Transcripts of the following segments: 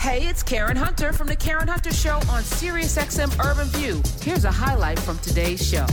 Hey, it's Karen Hunter from the Karen Hunter Show on SiriusXM Urban View. Here's a highlight from today's show.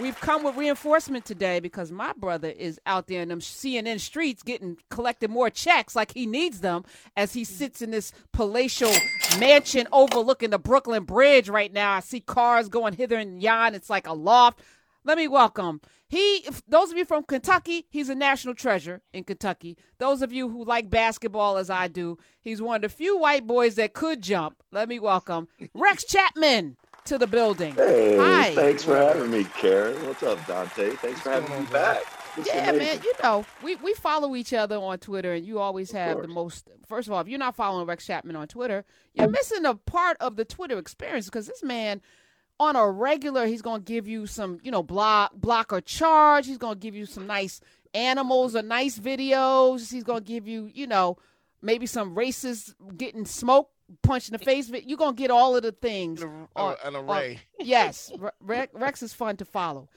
We've come with reinforcement today because my brother is out there in them CNN streets getting collecting more checks like he needs them as he sits in this palatial mansion overlooking the Brooklyn Bridge right now. I see cars going hither and yon. It's like a loft. Let me welcome. He, those of you from Kentucky, he's a national treasure in Kentucky. Those of you who like basketball as I do, he's one of the few white boys that could jump. Let me welcome Rex Chapman to the building. Hey, Hi. thanks for having me, Karen. What's up, Dante? Thanks for having me back. It's Yeah, amazing. man. You know, we, we follow each other on Twitter, and you always have the most. First of all, if you're not following Rex Chapman on Twitter, you're missing a part of the Twitter experience because this man, on a regular, he's going to give you some, you know, block, block or charge. He's going to give you some nice animals or nice videos. He's going to give you, you know, maybe some racists getting smoked, punched in the face. You're going to get all of the things. An, on- an on- array. yes, Rex, Rex is fun to follow.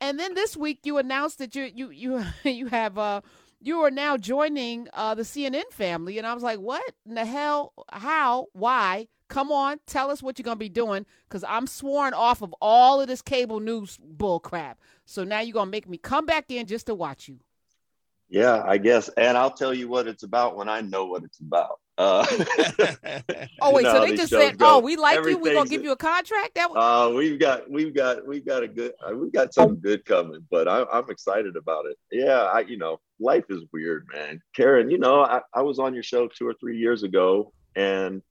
And then this week you announced that you you you you have uh you are now joining uh the CNN family and I was like, "What in the hell? How? Why? Come on, tell us what you're going to be doing cuz I'm sworn off of all of this cable news bull crap. So now you're going to make me come back in just to watch you." yeah, I guess. And I'll tell you what it's about when I know what it's about. Uh, Oh wait, so they just said, go. "Oh, we like you. We're going to give you a contract." That was, Uh, we've got, we've got, we've got a good, uh, we've got something good coming, but I, I'm excited about it. Yeah, I, you know, life is weird, man. Karen, you know, I, I was on your show two or three years ago, and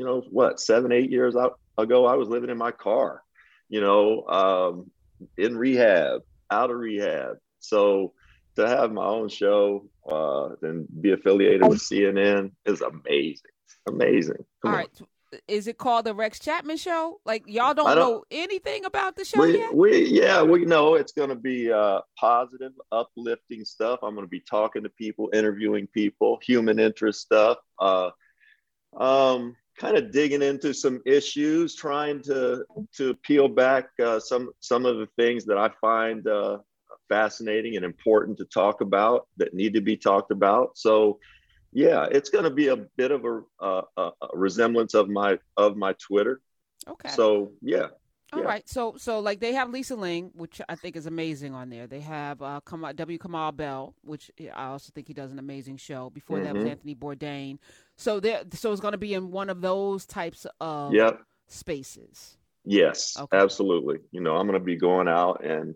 you know what, seven, eight years out ago, I was living in my car, you know, um, in rehab, out of rehab. So to have my own show uh, and be affiliated with CNN is amazing, amazing. Come all on. right. Is it called the Rex Chapman show? Like y'all don't, don't- know anything about the show we, yet? we yeah we know it's going to be uh, positive uplifting stuff i'm going to be talking to people interviewing people human interest stuff uh, um, kind of digging into some issues trying to to peel back uh, some some of the things that i find uh, fascinating and important to talk about that need to be talked about so yeah it's going to be a bit of a, a, a resemblance of my of my twitter Okay. so yeah All Yeah. right, so so like they have Lisa Ling, which I think is amazing on there. They have uh, Kamau, W. Kamau Bell, which I also think he does an amazing show. Before that was Mhm. Anthony Bourdain. So there, so it's going to be in one of those types of yep spaces. Yes, Okay. absolutely. You know, I'm going to be going out and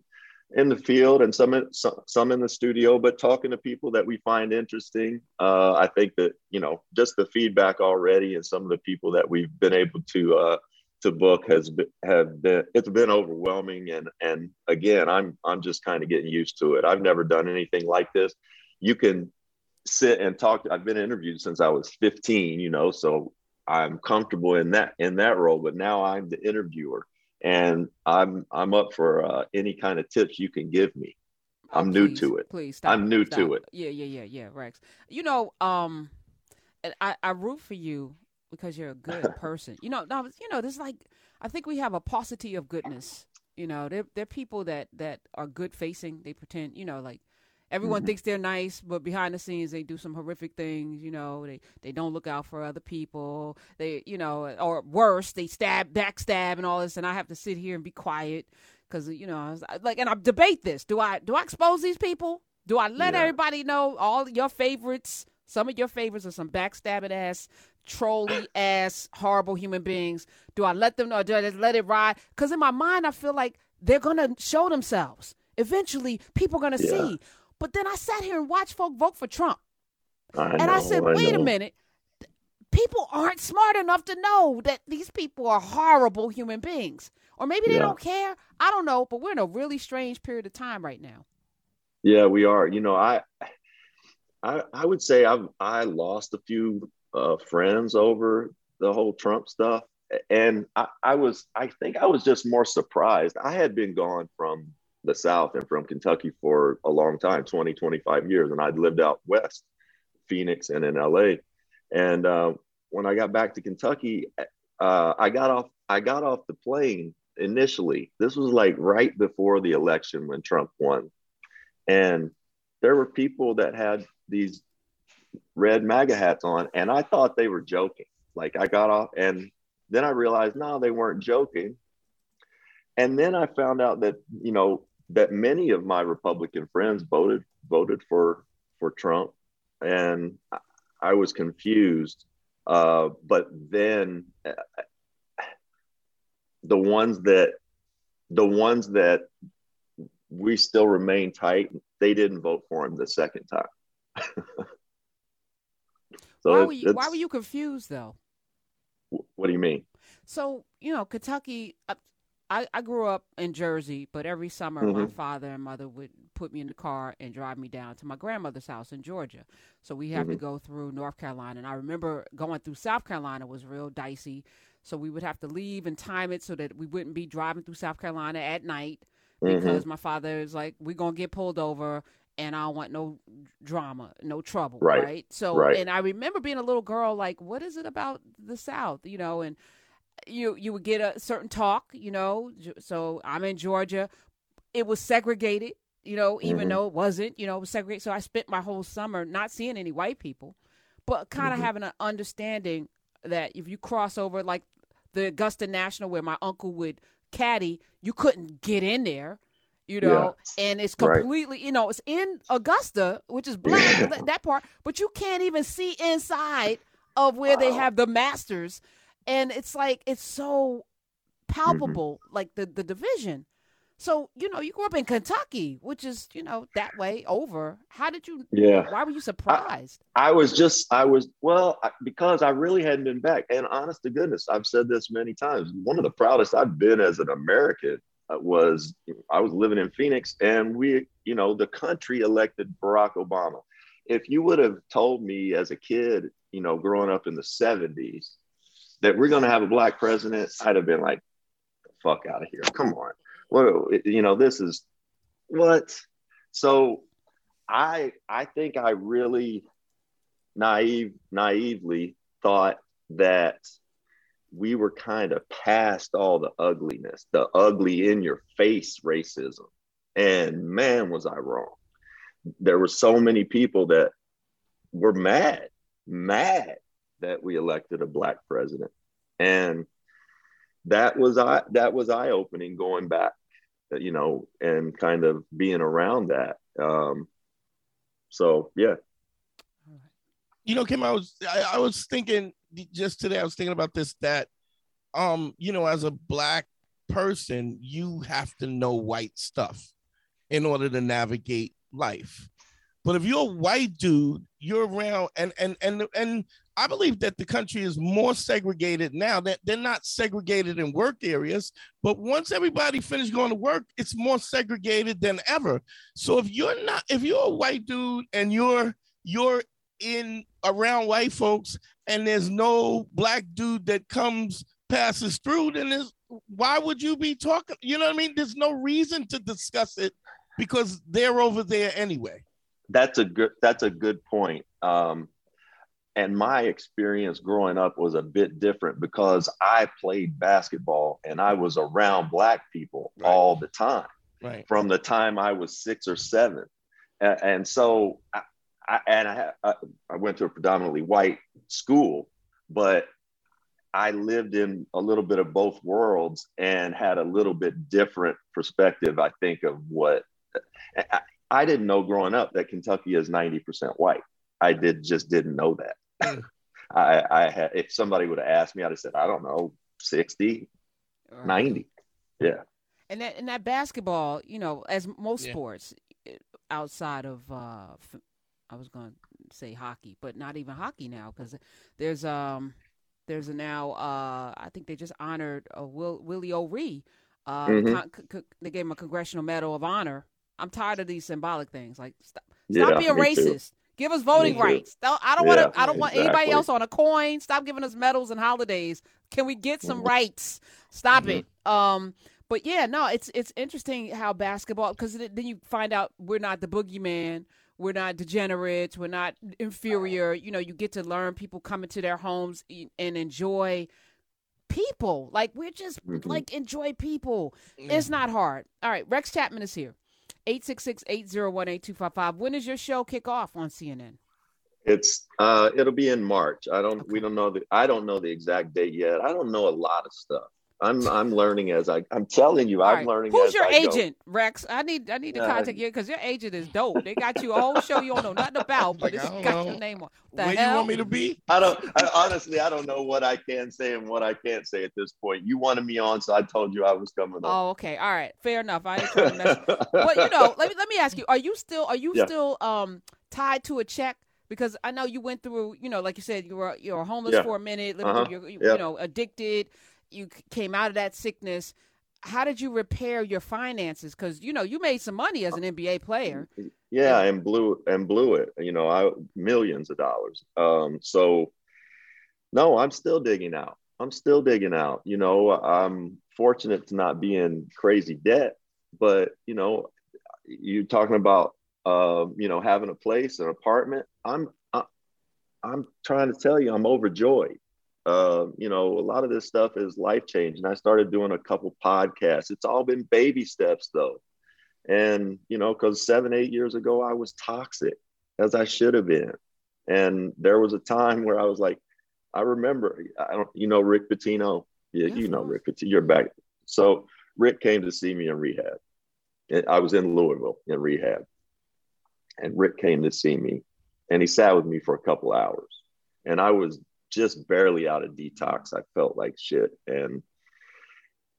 in the field and some in, some, some in the studio, but talking to people that we find interesting. Uh, I think that you know just the feedback already and some of the people that we've been able to uh, to book has been, have been it's been overwhelming and and again I'm I'm just kind of getting used to it. I've never done anything like this. You can sit and talk. I've been interviewed since I was 15, you know, so I'm comfortable in that in that role. But now I'm the interviewer, and I'm I'm up for uh, any kind of tips you can give me. Oh, I'm new to it. Please stop. I'm new stop. to it. Yeah, yeah, yeah, yeah, Rex. You know, um, and I I root for you because you're a good person. You know, now you know this is like I think we have a paucity of goodness. You know, they're they're people that that are good facing. They pretend, you know, like everyone Mhm. thinks they're nice, but behind the scenes they do some horrific things. You know, they they don't look out for other people. They, you know, or worse, they stab, backstab, and all this. And I have to sit here and be quiet because you know, I was like, and I debate this. Do I do I expose these people? Do I let Yeah. everybody know all your favorites? Some of your favorites are some backstabbing ass, trolly ass, horrible human beings. Do I let them know? Or do I just let it ride? Because in my mind, I feel like they're gonna show themselves. Eventually, people are gonna Yeah. see. But then I sat here and watched folk vote for Trump, I and I know, said, "Wait a minute." People aren't smart enough to know that these people are horrible human beings. Or maybe they Yeah. don't care. I don't know, but we're in a really strange period of time right now. Yeah, we are. You know, I I I would say I've I lost a few uh, friends over the whole Trump stuff, and I, I was I think I was just more surprised. I had been gone from the South and from Kentucky for a long time 20, 25 years, and I'd lived out west, Phoenix, and in LA. And uh, when I got back to Kentucky, uh, I got off I got off the plane initially. This was like right before the election when Trump won. And there were people that had these red MAGA hats on, and I thought they were joking. Like I got off, and then I realized no, they weren't joking. And then I found out that you know that many of my Republican friends voted voted for for Trump, and I was confused. Uh, but then uh, the ones that the ones that we still remain tight, they didn't vote for him the second time. so why, were you, why were you confused though? What do you mean? So you know, Kentucky. I, I grew up in Jersey, but every summer mm-hmm. my father and mother would put me in the car and drive me down to my grandmother's house in Georgia. So we have mm-hmm. to go through North Carolina, and I remember going through South Carolina was real dicey. So we would have to leave and time it so that we wouldn't be driving through South Carolina at night mm-hmm. because mm-hmm. my father is like, "We're gonna get pulled over." and I don't want no drama, no trouble, right? right? So, right. and I remember being a little girl, like, what is it about the South, you know? And you you would get a certain talk, you know. So I'm in Georgia. It was segregated, you know, even mm-hmm. though it wasn't, you know, it was segregated. So I spent my whole summer not seeing any white people, but kind of mm-hmm. having an understanding that if you cross over like the Augusta National, where my uncle would caddy, you couldn't get in there you know, yeah. and it's completely, right. you know, it's in Augusta, which is black, that part, but you can't even see inside of where wow. they have the masters. And it's like, it's so mm-hmm. palpable, mm-hmm. like the, the division. So, you know, you grew up in Kentucky, which is, you know, that way over. How did you, yeah. Why were you surprised? I, I was just, I was, well, because I really hadn't been back. And honest to goodness, I've said this many times. One of the proudest I've been as an American uh, was I was living in Phoenix and we, you know, the country elected Barack Obama. If you would have told me as a kid, you know, growing up in the 70s, that we're going to have a black president, I'd have been like, fuck out of here. Come on. What, you know, this is what? So I, I think I really naive, naively thought that we were kind of past all the ugliness, the ugly in your face racism. And man, was I wrong. There were so many people that were mad, mad that we elected a black president. And that was I that was eye opening going back, you know, and kind of being around that. Um, so yeah. You know, Kim, I was I, I was thinking just today I was thinking about this that um you know as a black person you have to know white stuff in order to navigate life. But if you're a white dude, you're around and and and and I believe that the country is more segregated now. That they're not segregated in work areas, but once everybody finished going to work, it's more segregated than ever. So if you're not, if you're a white dude and you're you're in around white folks and there's no black dude that comes passes through, then there's why would you be talking? You know what I mean? There's no reason to discuss it because they're over there anyway. That's a good that's a good point. Um, and my experience growing up was a bit different because I played basketball and I was around black people right. all the time. Right. From the time I was six or seven, and, and so I, I, and I, I went to a predominantly white school, but I lived in a little bit of both worlds and had a little bit different perspective, I think, of what I, I didn't know growing up that Kentucky is 90% white. I did just didn't know that. Hmm. I, I had, if somebody would have asked me, I'd have said, I don't know, 60, right. 90. Yeah. And that, and that basketball, you know, as most yeah. sports outside of, uh, I was going to say hockey, but not even hockey now because there's, um, there's a now, uh, I think they just honored uh, Will, Willie O'Ree. Uh, mm-hmm. con- c- they gave him a Congressional Medal of Honor. I'm tired of these symbolic things. Like, stop, stop yeah, being racist. Too. Give us voting rights. I don't want to. I don't want anybody else on a coin. Stop giving us medals and holidays. Can we get some mm-hmm. rights? Stop mm-hmm. it. Um, but yeah, no, it's it's interesting how basketball because then you find out we're not the boogeyman we're not degenerates we're not inferior you know you get to learn people come into their homes and enjoy people like we're just mm-hmm. like enjoy people mm-hmm. it's not hard all right rex chapman is here 866-801-8255 when does your show kick off on cnn It's uh, it'll be in March. I don't. Okay. We don't know the. I don't know the exact date yet. I don't know a lot of stuff. I'm I'm learning as I I'm telling you I'm right. learning. Who's your I agent, go. Rex? I need I need to contact uh, you because your agent is dope. They got you a whole show you don't know nothing about, but it's got know. your name on. The Where hell? you want me to be? I don't. I, honestly, I don't know what I can say and what I can't say at this point. You wanted me on, so I told you I was coming on. Oh, okay, all right, fair enough. I ain't trying to mess. but you know, let me let me ask you: Are you still are you yeah. still um tied to a check? Because I know you went through, you know, like you said, you were you were homeless yeah. for a minute, uh-huh. you, you yep. know, addicted you came out of that sickness how did you repair your finances? Because you know you made some money as an nba player. Yeah and blew and blew it you know i millions of dollars. Um so no i'm still digging out. I'm still digging out. You know i'm fortunate to not be in crazy debt but you know you're talking about uh, you know having a place an apartment i'm I, am i am trying to tell you i'm overjoyed uh, you know, a lot of this stuff is life changing. I started doing a couple podcasts. It's all been baby steps though. And, you know, because seven, eight years ago, I was toxic as I should have been. And there was a time where I was like, I remember, I don't, you know, Rick Pitino. Yeah, you know, Rick Pitino, you're back. So Rick came to see me in rehab. I was in Louisville in rehab. And Rick came to see me and he sat with me for a couple hours. And I was just barely out of detox. I felt like shit. And,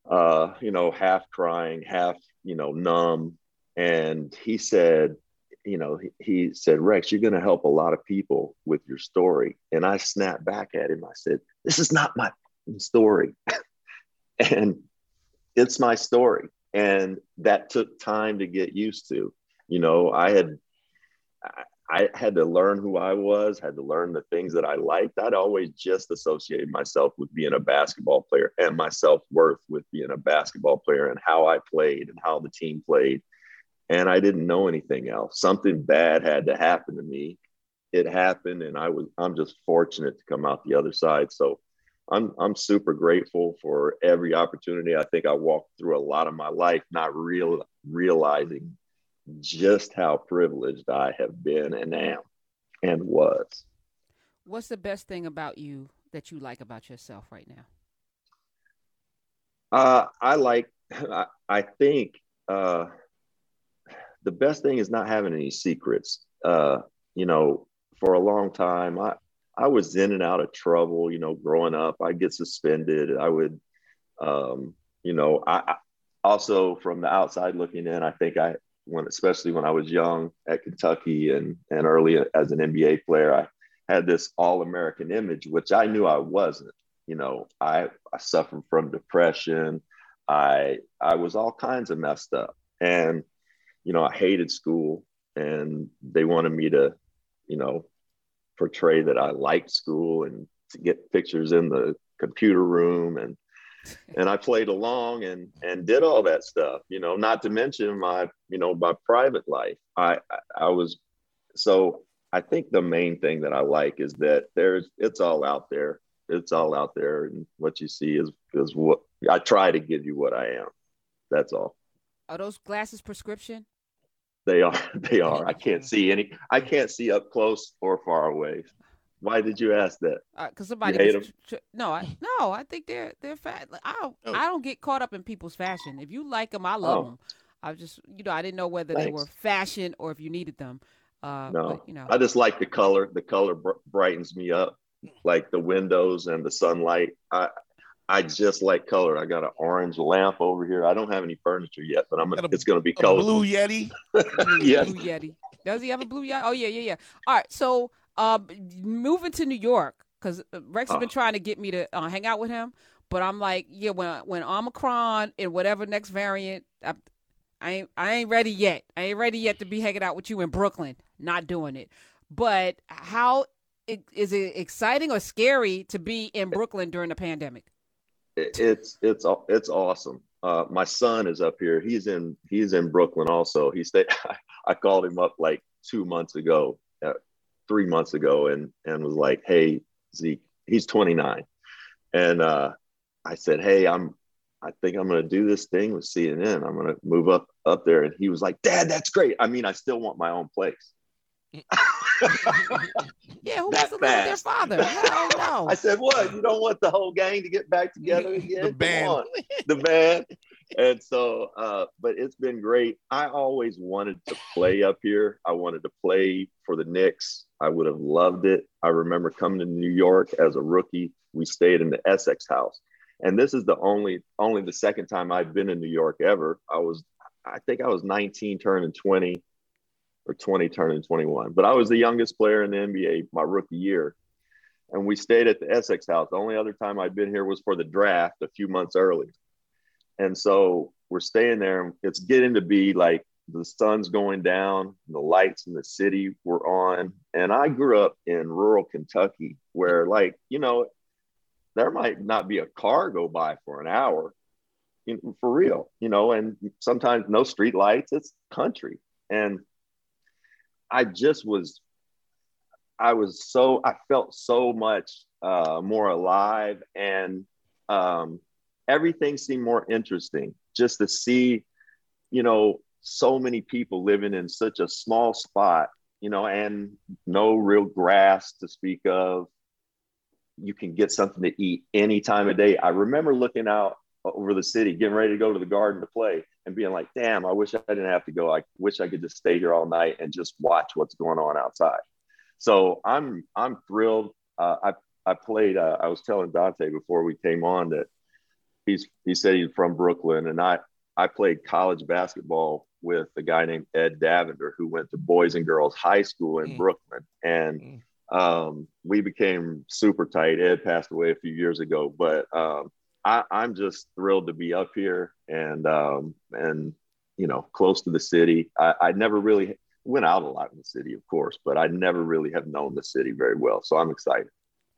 uh, you know, half crying, half, you know, numb. And he said, you know, he, he said, Rex, you're going to help a lot of people with your story. And I snapped back at him. I said, this is not my story. and it's my story. And that took time to get used to. You know, I had, I had to learn who I was, had to learn the things that I liked. I'd always just associated myself with being a basketball player and my self worth with being a basketball player and how I played and how the team played. And I didn't know anything else. Something bad had to happen to me. It happened, and I was I'm just fortunate to come out the other side. So I'm I'm super grateful for every opportunity. I think I walked through a lot of my life not real realizing just how privileged I have been and am and was. What's the best thing about you that you like about yourself right now? Uh, I like, I, I think uh, the best thing is not having any secrets. Uh, you know, for a long time, I, I was in and out of trouble, you know, growing up, I'd get suspended. I would, um, you know, I, I also from the outside looking in, I think I, when especially when I was young at Kentucky and and early as an NBA player, I had this all American image, which I knew I wasn't. You know, I I suffered from depression. I I was all kinds of messed up, and you know, I hated school, and they wanted me to, you know, portray that I liked school and to get pictures in the computer room and and I played along and and did all that stuff. You know, not to mention my you know my private life. I I was so I think the main thing that I like is that there's it's all out there. It's all out there, and what you see is is what I try to give you what I am. That's all. Are those glasses prescription? They are. They are. I can't see any. I can't see up close or far away. Why did you ask that? Because uh, somebody hate was, tr- no, I no, I think they're they're fat. I don't oh. I don't get caught up in people's fashion. If you like them, I love oh. them. I just you know I didn't know whether Thanks. they were fashion or if you needed them. Uh, no, but, you know I just like the color. The color br- brightens me up, like the windows and the sunlight. I I just like color. I got an orange lamp over here. I don't have any furniture yet, but I'm. A, it's going to be color. Blue Yeti. yes. Blue Yeti. Does he have a blue Yeti? Oh yeah, yeah, yeah. All right, so um, moving to New York because uh, Rex has been oh. trying to get me to uh, hang out with him, but I'm like, yeah, when when Omicron and whatever next variant, I, I ain't I ain't ready yet. I ain't ready yet to be hanging out with you in Brooklyn. Not doing it. But how is it exciting or scary to be in Brooklyn during the pandemic? It's it's it's awesome. Uh, my son is up here. He's in he's in Brooklyn also. He stayed. I called him up like two months ago three months ago and and was like, "Hey, Zeke, he's 29," and uh, I said, "Hey, I'm." I think I'm going to do this thing with CNN. I'm going to move up up there. And he was like, Dad, that's great. I mean, I still want my own place. yeah, who wants to live with their father? Hell no. I said, what? You don't want the whole gang to get back together again? the band. the band. And so, uh, but it's been great. I always wanted to play up here. I wanted to play for the Knicks. I would have loved it. I remember coming to New York as a rookie. We stayed in the Essex House, and this is the only only the second time I've been in New York ever. I was, I think I was 19, turning 20, or 20, turning 21. But I was the youngest player in the NBA my rookie year, and we stayed at the Essex House. The only other time I'd been here was for the draft a few months early, and so we're staying there. It's getting to be like the sun's going down, the lights in the city were on. And I grew up in rural Kentucky where, like, you know, there might not be a car go by for an hour for real, you know, and sometimes no street lights, it's country. And I just was, I was so, I felt so much uh, more alive and um, everything seemed more interesting just to see, you know, so many people living in such a small spot, you know, and no real grass to speak of. You can get something to eat any time of day. I remember looking out over the city, getting ready to go to the garden to play, and being like, damn, I wish I didn't have to go. I wish I could just stay here all night and just watch what's going on outside. So I'm I'm thrilled. Uh, I I played. Uh, I was telling Dante before we came on that he's he said he's from Brooklyn, and I I played college basketball with a guy named Ed Davender who went to Boys and Girls High School in mm. Brooklyn, and mm. um, we became super tight. Ed passed away a few years ago, but um, I, am just thrilled to be up here and um, and you know close to the city. I, I never really went out a lot in the city, of course, but I never really have known the city very well, so I'm excited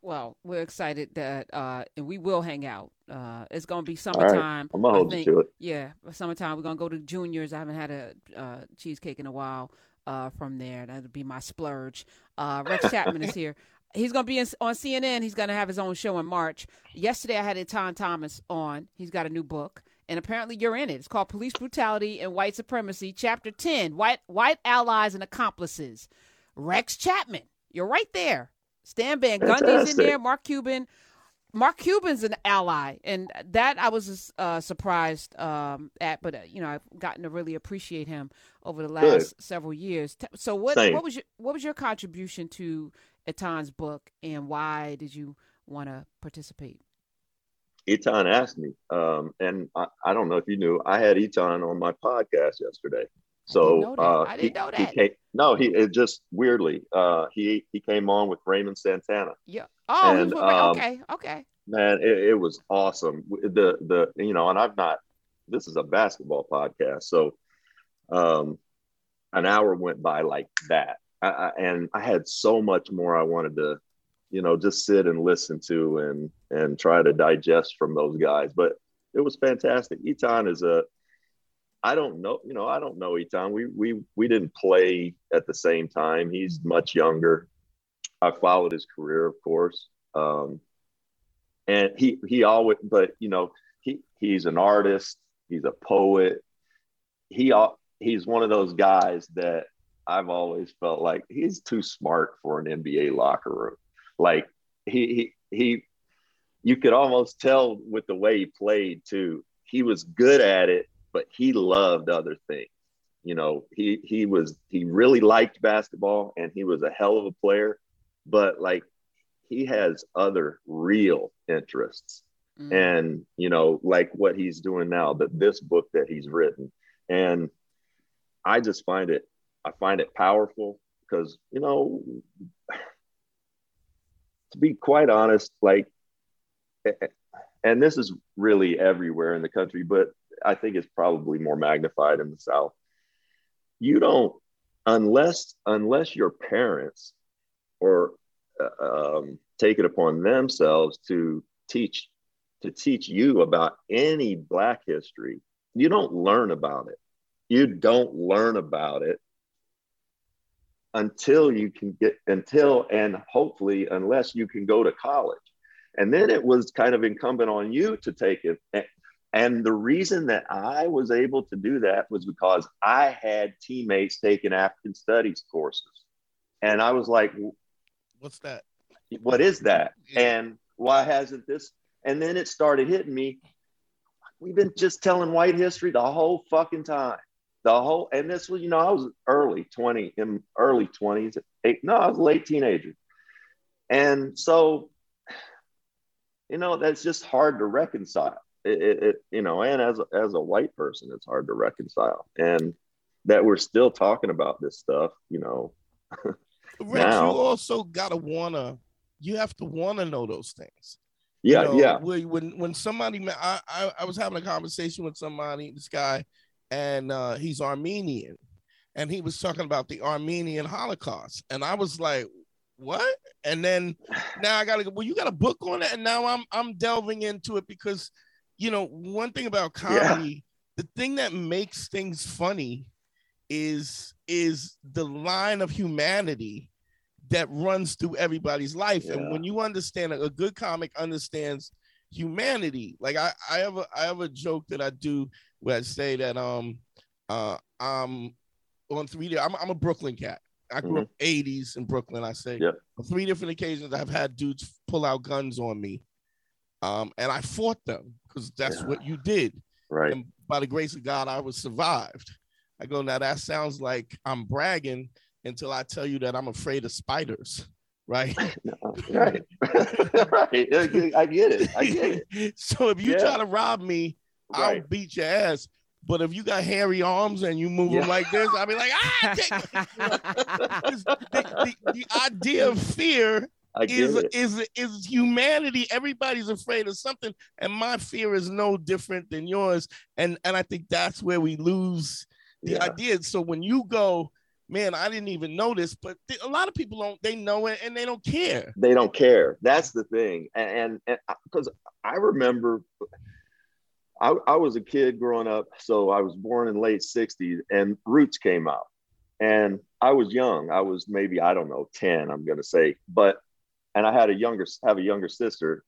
well, we're excited that uh, and we will hang out. Uh, it's gonna be summertime. Right. I'm gonna hold think, you to it. Yeah, summertime. We're gonna go to juniors. I haven't had a uh, cheesecake in a while. Uh, from there, that'll be my splurge. Uh, Rex Chapman is here. He's gonna be in, on CNN. He's gonna have his own show in March. Yesterday, I had Etan Thomas on. He's got a new book, and apparently you're in it. It's called Police Brutality and White Supremacy, Chapter Ten: White White Allies and Accomplices. Rex Chapman, you're right there Stan Van Gundy's in there. Mark Cuban. Mark Cuban's an ally, and that I was uh, surprised um, at. But uh, you know, I've gotten to really appreciate him over the last Good. several years. So, what Same. what was your what was your contribution to Etan's book, and why did you want to participate? Etan asked me, um, and I, I, don't know if you knew, I had Etan on my podcast yesterday. So uh, I didn't know that. He, he came, no, he it just weirdly uh, he he came on with Raymond Santana. Yeah. Oh, and, um, okay, okay. Man, it, it, was awesome. The the you know, and I've not. This is a basketball podcast, so um, an hour went by like that, I, and I had so much more I wanted to, you know, just sit and listen to and and try to digest from those guys. But it was fantastic. Etan is a I don't know, you know, I don't know Etan. We we we didn't play at the same time. He's much younger. I followed his career, of course. Um, and he he always, but you know, he he's an artist. He's a poet. He he's one of those guys that I've always felt like he's too smart for an NBA locker room. Like he he he, you could almost tell with the way he played too. He was good at it, but he loved other things. You know, he he was he really liked basketball and he was a hell of a player, but like he has other real interests. Mm. And you know, like what he's doing now, that this book that he's written. And I just find it I find it powerful because, you know, to be quite honest, like and this is really everywhere in the country, but I think it's probably more magnified in the South. You don't, unless unless your parents or uh, um, take it upon themselves to teach to teach you about any Black history, you don't learn about it. You don't learn about it until you can get until and hopefully unless you can go to college and then it was kind of incumbent on you to take it and the reason that I was able to do that was because I had teammates taking African studies courses. And I was like, What's that? what is that? Yeah. And why hasn't this? And then it started hitting me. We've been just telling white history the whole fucking time. The whole, and this was, you know, I was early 20, in early 20s, eight, no, I was late teenager. And so, you know, that's just hard to reconcile. It, it, it you know, and as a, as a white person, it's hard to reconcile. And that we're still talking about this stuff, you know, Rich, Now- you also gotta wanna. You have to wanna know those things. yeah, You know, yeah, When when when somebody, I, I I was having a conversation with somebody, this guy, and uh, he's Armenian, and he was talking about the Armenian Holocaust, and I was like, what? And then now I gotta go. Well, you got a book on it, and now I'm I'm delving into it because, you know, one thing about Yeah. comedy, the thing that makes things funny is is the line of humanity that runs through everybody's life and when you understand a good comic understands humanity like i i have a i have a joke that i do where i say that um uh i'm on three i'm, I'm a brooklyn cat i grew up 80s in brooklyn i say Yep. on three different occasions i've had dudes pull out guns on me um and i fought them because that's Yeah. what you did right. and by the grace of God, I was survived. I go, now that sounds like I'm bragging until I tell you that I'm afraid of spiders, right? right. right. I get it. I get it. so if you Yeah. try to rob me, I'll beat your ass. But if you got hairy arms and you move them like this, I'll be like, ah, the, the, the idea of fear is, it. is is humanity. Everybody's afraid of something, and my fear is no different than yours. And and I think that's where we lose the Yeah. idea. So when you go, man, I didn't even know this, but th- a lot of people don't. They know it and they don't care. They don't care. That's the thing. And because I remember I, I was a kid growing up. So I was born in late 60s and Roots came out. And I was young. I was maybe, I don't know, 10, I'm gonna say. But and I had a younger have a younger sister.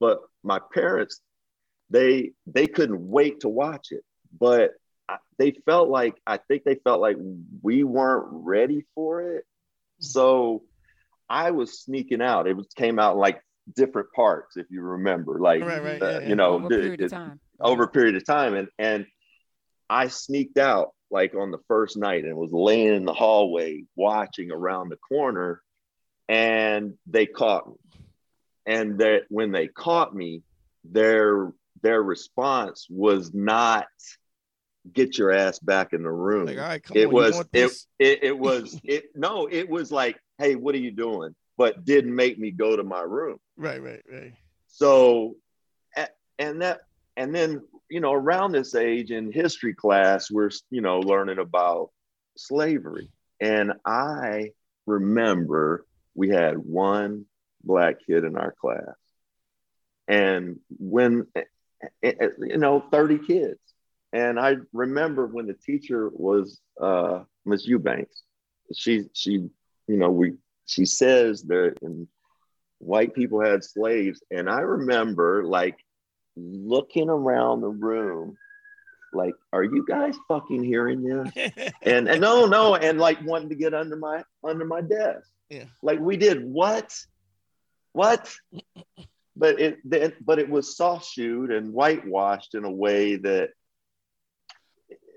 But my parents, they they couldn't wait to watch it. But I- they felt like I think they felt like we weren't ready for it. So I was sneaking out. It was came out like different parts, if you remember, like Right, right, uh, yeah, yeah. you know, Over a the- period of time. over a period of time, and and I sneaked out like on the first night and was laying in the hallway watching around the corner, and they caught me. And that when they caught me, their their response was not get your ass back in the room Like, all right, come it on, was want it, this? it it was it no it was like hey what are you doing but didn't make me go to my room. Right, right, right. so and that and then you know around this age in history class we're you know learning about slavery. And i remember we had one black kid in our class. And when you know 30 kids. And i remember when the teacher was uh miss eubanks. She she you know we she says that and white people had slaves and i remember like looking around the room like are you guys fucking hearing this and and no no and like wanting to get under my under my desk Yeah. like we did what what but it then but it was soft shoed and whitewashed in a way that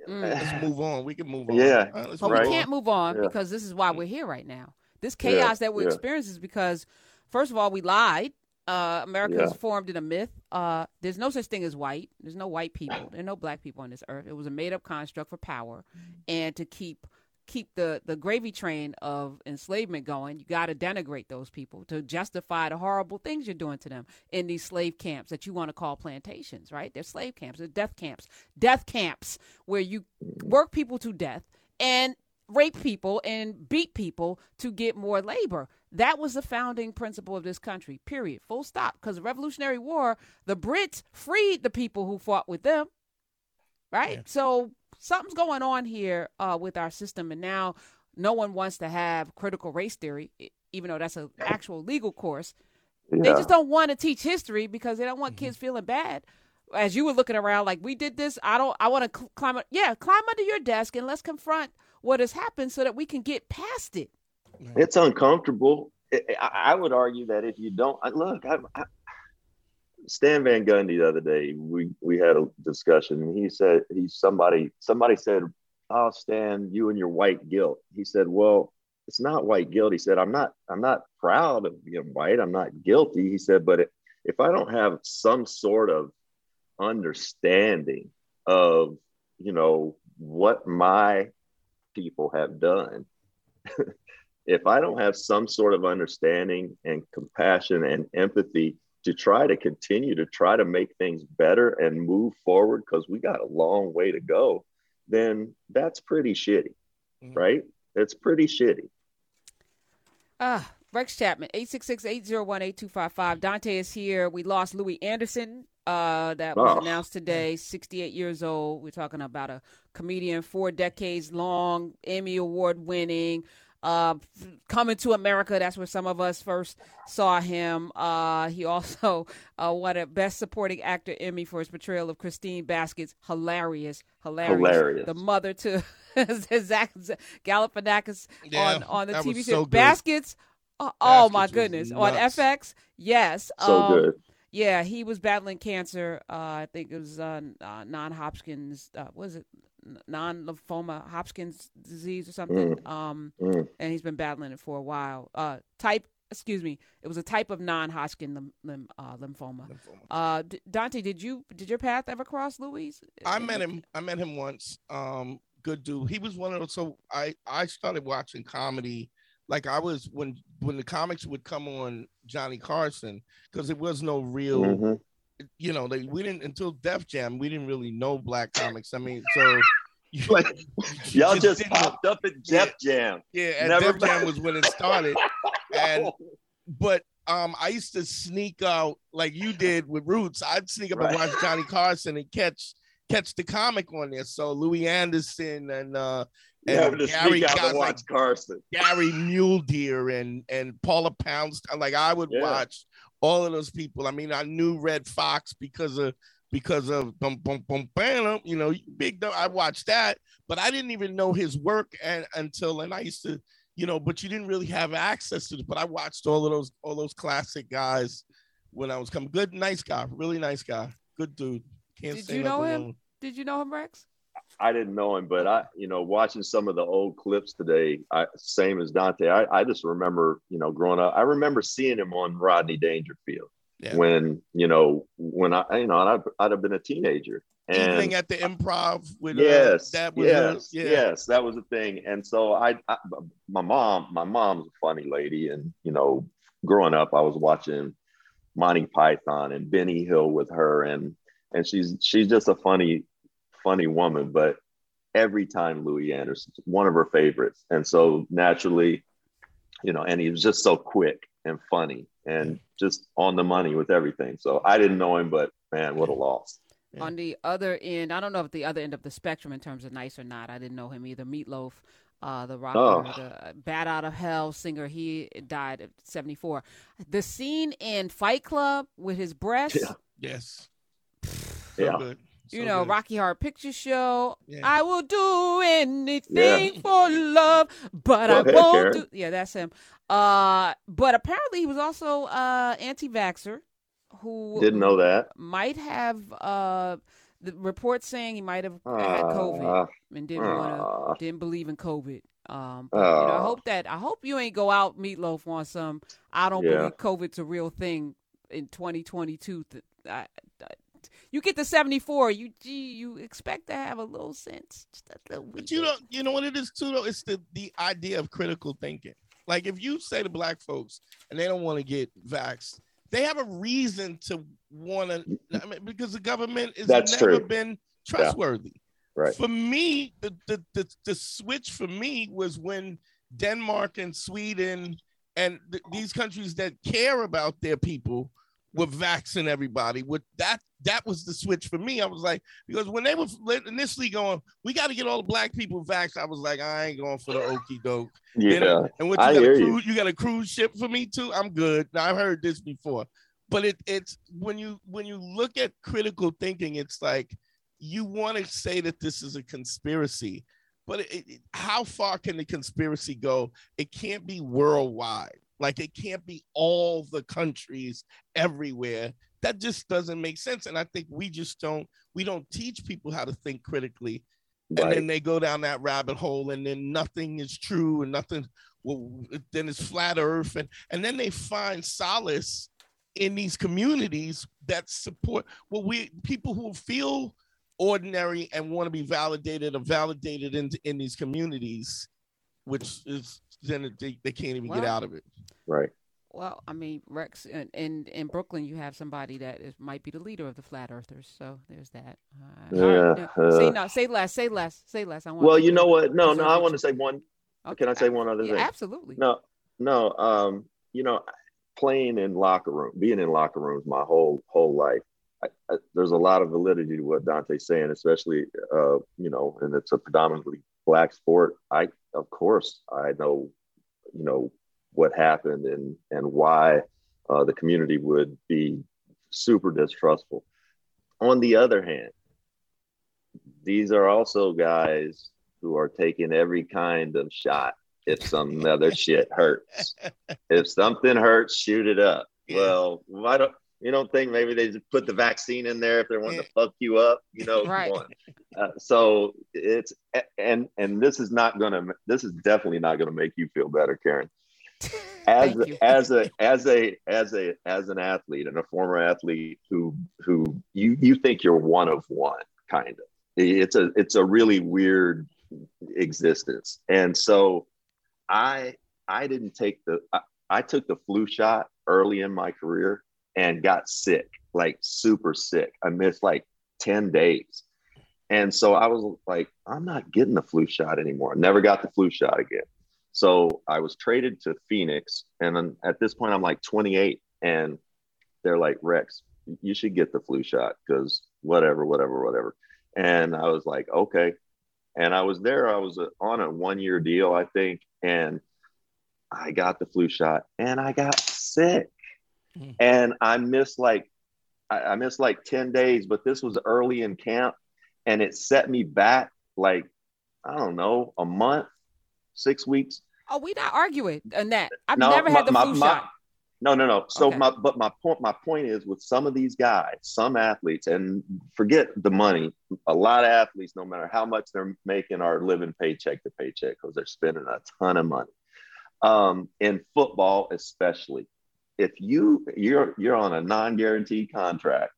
Mm. Let's move on. We can move on. Yeah, All right, let's But move Right. we can't move on Yeah. because this is why we're here right now. This Yeah, chaos that we're yeah. experiencing is because, first of all, we lied. Uh, America Yeah. formed in a myth. Uh, there's no such thing as white. There's no white people. There are no black people on this earth. It was a made up construct for power and to keep keep the, the gravy train of enslavement going. You got to denigrate those people to justify the horrible things you're doing to them in these slave camps that you want to call plantations, right? They're slave camps. They're death camps. Death camps where you work people to death and rape people and beat people to get more labor. That was the founding principle of this country, period. Full stop. Because the Revolutionary War, the Brits freed the people who fought with them, right? Yeah. So something's going on here uh, with our system. And now no one wants to have critical race theory, even though that's an actual legal course. They just don't want to teach history because they don't want Mm-hmm. kids feeling bad. As you were looking around, like we did this, I don't. I want to cl- climb. Yeah, climb under your desk and let's confront what has happened so that we can get past it. it's uncomfortable. I, I would argue that if you don't look, I, I, Stan Van Gundy the other day, we we had a discussion. And he said he's somebody. Somebody said, "Oh, Stan, you and your white guilt." He said, "Well, it's not white guilt." He said, "I'm not. I'm not proud of being white. I'm not guilty." He said, "But if I don't have some sort of understanding of, you know, what my people have done." if I don't have some sort of understanding and compassion and empathy to try to continue to try to make things better and move forward because we got a long way to go, then that's pretty shitty, mm-hmm. right? It's pretty shitty. Ah, uh, Rex Chapman, 866-801-8255. Dante is here. We lost Louie Anderson. Uh, that was oh. announced today, 68 years old. We're talking about a comedian, four decades long, Emmy Award winning, uh, coming to America, that's where some of us first saw him. Uh, he also uh, won a Best Supporting Actor Emmy for his portrayal of Christine Baskets' hilarious, hilarious, hilarious. the mother to Zach Galifianakis yeah, on on the TV show. So Baskets, uh, oh my goodness, on FX, yes, so um, good. Yeah, he was battling cancer. Uh, I think it was uh, non-Hopkins. was it non-lymphoma Hopkins disease or something. Mm. Um, mm. and he's been battling it for a while. Uh, type, excuse me, it was a type of non-Hodgkin lim- lim- uh, lymphoma. lymphoma. Uh, D- Dante, did you did your path ever cross Louie? I met him. I met him once. Um, good dude. He was one of those. So I I started watching comedy. Like I was when when the comics would come on Johnny Carson because it was no real. Mm-hmm you know, like we didn't until Def Jam, we didn't really know black comics. I mean, so like, y'all just, just popped up at Def Jam. Yeah, and Def Jam was when it started. And but um, I used to sneak out like you did with Roots. I'd sneak up right. and watch Johnny Carson and catch catch the comic on there. So Louie Anderson and uh and yeah, Gary guys like Carson. Gary Mule Deer and and Paula Poundstone. Like I would yeah. watch all of those people. I mean, I knew Redd Foxx because of because of bum, bum, bum, bam, you know, big. I watched that, but I didn't even know his work and until and I used to, you know, but you didn't really have access to it. But I watched all of those all those classic guys when I was coming. Good, nice guy, really nice guy, good dude. Can't Did you know him? Alone. Did you know him, Rex? I didn't know him, but I, you know, watching some of the old clips today, I, same as Dante. I, I just remember, you know, growing up, I remember seeing him on Rodney Dangerfield yeah. when, you know, when I, you know, I'd, I'd have been a teenager. And Evening at the improv with yes, uh, that was yes, yeah. yes, that was a thing. And so I, I, my mom, my mom's a funny lady, and you know, growing up, I was watching Monty Python and Benny Hill with her, and and she's she's just a funny funny woman, but every time Louie Anderson's one of her favorites. And so naturally, you know, and he was just so quick and funny and just on the money with everything. So I didn't know him, but man, what a loss. Yeah. On the other end, I don't know if the other end of the spectrum in terms of nice or not. I didn't know him either. Meatloaf, uh, the rocker, oh. the Bat Out of Hell singer, he died at 74. The scene in Fight Club with his breasts. Yeah. Yes. So yeah. Good you know, good. Rocky Horror Picture Show. Yeah. I will do anything yeah. for love, but Go I ahead, won't Karen. do. Yeah, that's him. Uh, but apparently he was also uh anti-vaxer, who didn't know that might have uh the report saying he might have uh, had COVID and didn't uh, want to didn't believe in COVID. Um, but, uh, you know, I hope that I hope you ain't go out meatloaf on some. I don't yeah. believe COVID's a real thing in 2022. I, I, you get to 74, you you expect to have a little sense, just a little. But you know, you know what it is too though. It's the the idea of critical thinking. Like if you say to black folks and they don't want to get vaxxed, they have a reason to want to I mean, because the government has That's never true. been trustworthy. Yeah. Right. For me, the, the the the switch for me was when Denmark and Sweden and th- these countries that care about their people were vaccinating everybody. With that, that was the switch for me. I was like, because when they were initially going, we got to get all the black people vaxxed. I was like, I ain't going for the okey doke. Yeah, and, and what you got a cruise, you. you got a cruise ship for me too. I'm good. Now I've heard this before, but it, it's when you when you look at critical thinking, it's like you want to say that this is a conspiracy, but it, it, how far can the conspiracy go? It can't be worldwide. Like it can't be all the countries everywhere. That just doesn't make sense. And I think we just don't we don't teach people how to think critically. Right. And then they go down that rabbit hole, and then nothing is true, and nothing. Well, then it's flat Earth, and and then they find solace in these communities that support. Well, we people who feel ordinary and want to be validated are validated in, in these communities, which is then they, they can't even well, get out of it. Right. Well, I mean, Rex, in, in, in Brooklyn, you have somebody that is, might be the leader of the Flat Earthers. So there's that. Uh, yeah. Right, no, uh, say no. Say less. Say less. Say less. I want. Well, you know what? No, no. I want to say one. Okay. Can I say one other yeah, thing? Absolutely. No, no. Um, you know, playing in locker room, being in locker rooms my whole whole life. I, I, there's a lot of validity to what Dante's saying, especially uh, you know, and it's a predominantly black sport. I, of course, I know, you know, what happened and and why uh, the community would be super distrustful. On the other hand, these are also guys who are taking every kind of shot if some other shit hurts. If something hurts, shoot it up. Yeah. Well, why don't you don't think maybe they just put the vaccine in there if they want to fuck you up, you know? right. Uh, so it's and and this is not gonna this is definitely not gonna make you feel better, Karen. As as a as a as a as an athlete and a former athlete who who you you think you're one of one kind of it's a it's a really weird existence and so I I didn't take the I, I took the flu shot early in my career and got sick, like super sick. I missed like 10 days. And so I was like, I'm not getting the flu shot anymore. I never got the flu shot again. So I was traded to Phoenix. And then at this point, I'm like 28. And they're like, Rex, you should get the flu shot because whatever, whatever, whatever. And I was like, okay. And I was there, I was on a one year deal, I think. And I got the flu shot and I got sick. Mm. And I missed like I, I missed like 10 days, but this was early in camp and it set me back like, I don't know, a month, six weeks. Oh, we not arguing on that. I've no, never my, had the flu my, shot. No, no, no. So okay. my but my point my point is with some of these guys, some athletes, and forget the money. A lot of athletes, no matter how much they're making, are living paycheck to paycheck because they're spending a ton of money. Um, in football, especially, if you you're you're on a non-guaranteed contract,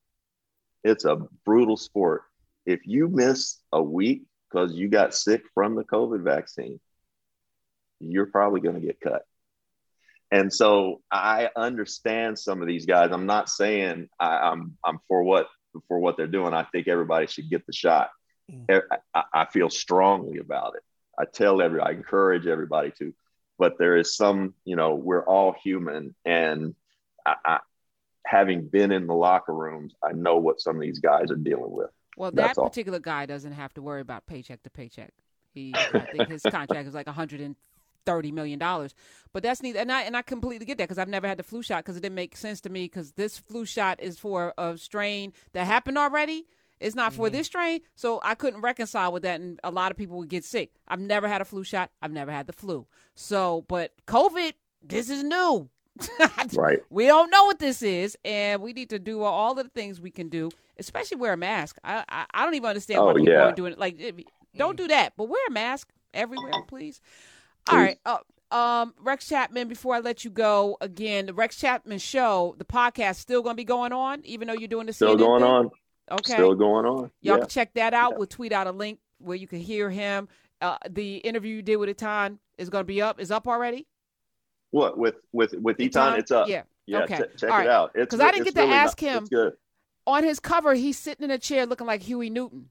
it's a brutal sport. If you miss a week because you got sick from the COVID vaccine, you're probably going to get cut. And so I understand some of these guys. I'm not saying I, am I'm, I'm for what for what they're doing. I think everybody should get the shot. Mm. I, I feel strongly about it. I tell every I encourage everybody to, but there is some, you know, we're all human, and I, I, having been in the locker rooms, I know what some of these guys are dealing with. Well, That's that particular all. guy doesn't have to worry about paycheck to paycheck. He, I think his contract is like 100 thirty million dollars. But that's neither, and I and I completely get that because I've never had the flu shot because it didn't make sense to me because this flu shot is for a strain that happened already. It's not mm-hmm. for this strain, so I couldn't reconcile with that, and a lot of people would get sick. I've never had a flu shot. I've never had the flu. So, but COVID, this is new. right. We don't know what this is, and we need to do all of the things we can do, especially wear a mask. I I, I don't even understand oh, why people yeah. are doing it. Like, don't do that, but wear a mask everywhere, please. All right. Uh, um, Rex Chapman, before I let you go again, the Rex Chapman show, the podcast still going to be going on, even though you're doing the still going thing? on. Okay, still going on. Y'all yeah. can check that out. Yeah. We'll tweet out a link where you can hear him. Uh, the interview you did with Etan is going to be up. Is up already? What with with with Etan? It's up. Yeah. Yeah. Okay. Ch- check it out. Because I didn't get to really ask not, him. On his cover, he's sitting in a chair looking like Huey Newton.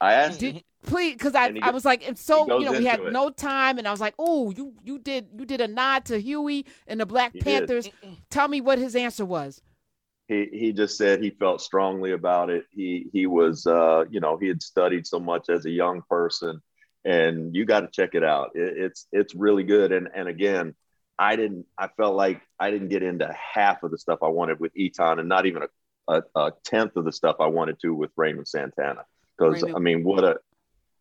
I asked. Did, please, because I, I was like, and so you know, we had it. no time, and I was like, oh, you you did you did a nod to Huey and the Black he Panthers. Did. Tell me what his answer was. He he just said he felt strongly about it. He he was uh, you know he had studied so much as a young person, and you got to check it out. It, it's it's really good. And and again, I didn't. I felt like I didn't get into half of the stuff I wanted with Etan, and not even a, a, a tenth of the stuff I wanted to with Raymond Santana because I mean, what a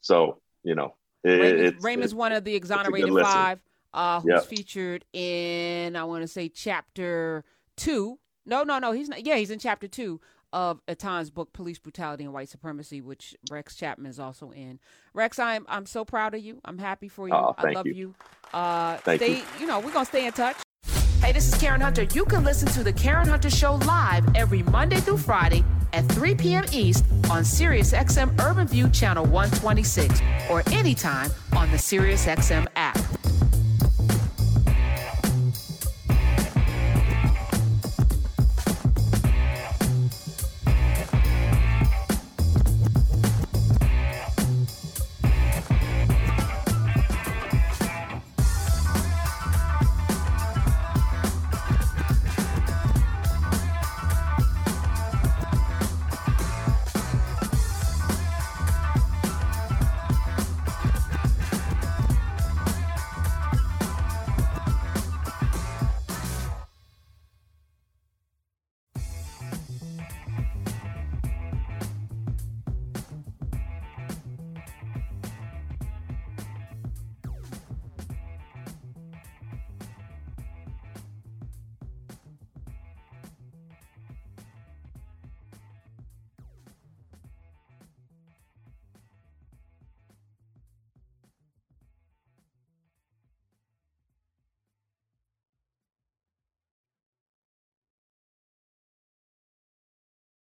so you know Raymond, Raymond's one of the exonerated five uh, who's yep. featured in I want to say chapter two. No, no, no, he's not. Yeah, he's in chapter two of Etan's book Police Brutality and White Supremacy, which Rex Chapman is also in. Rex, I'm I'm so proud of you. I'm happy for you. Oh, I love you. you. Uh, thank stay, you. you know, we're gonna stay in touch. Hey, this is Karen Hunter. You can listen to the Karen Hunter Show live every Monday through Friday at 3 p.m. East on SiriusXM Urban View Channel 126 or anytime on the SiriusXM app.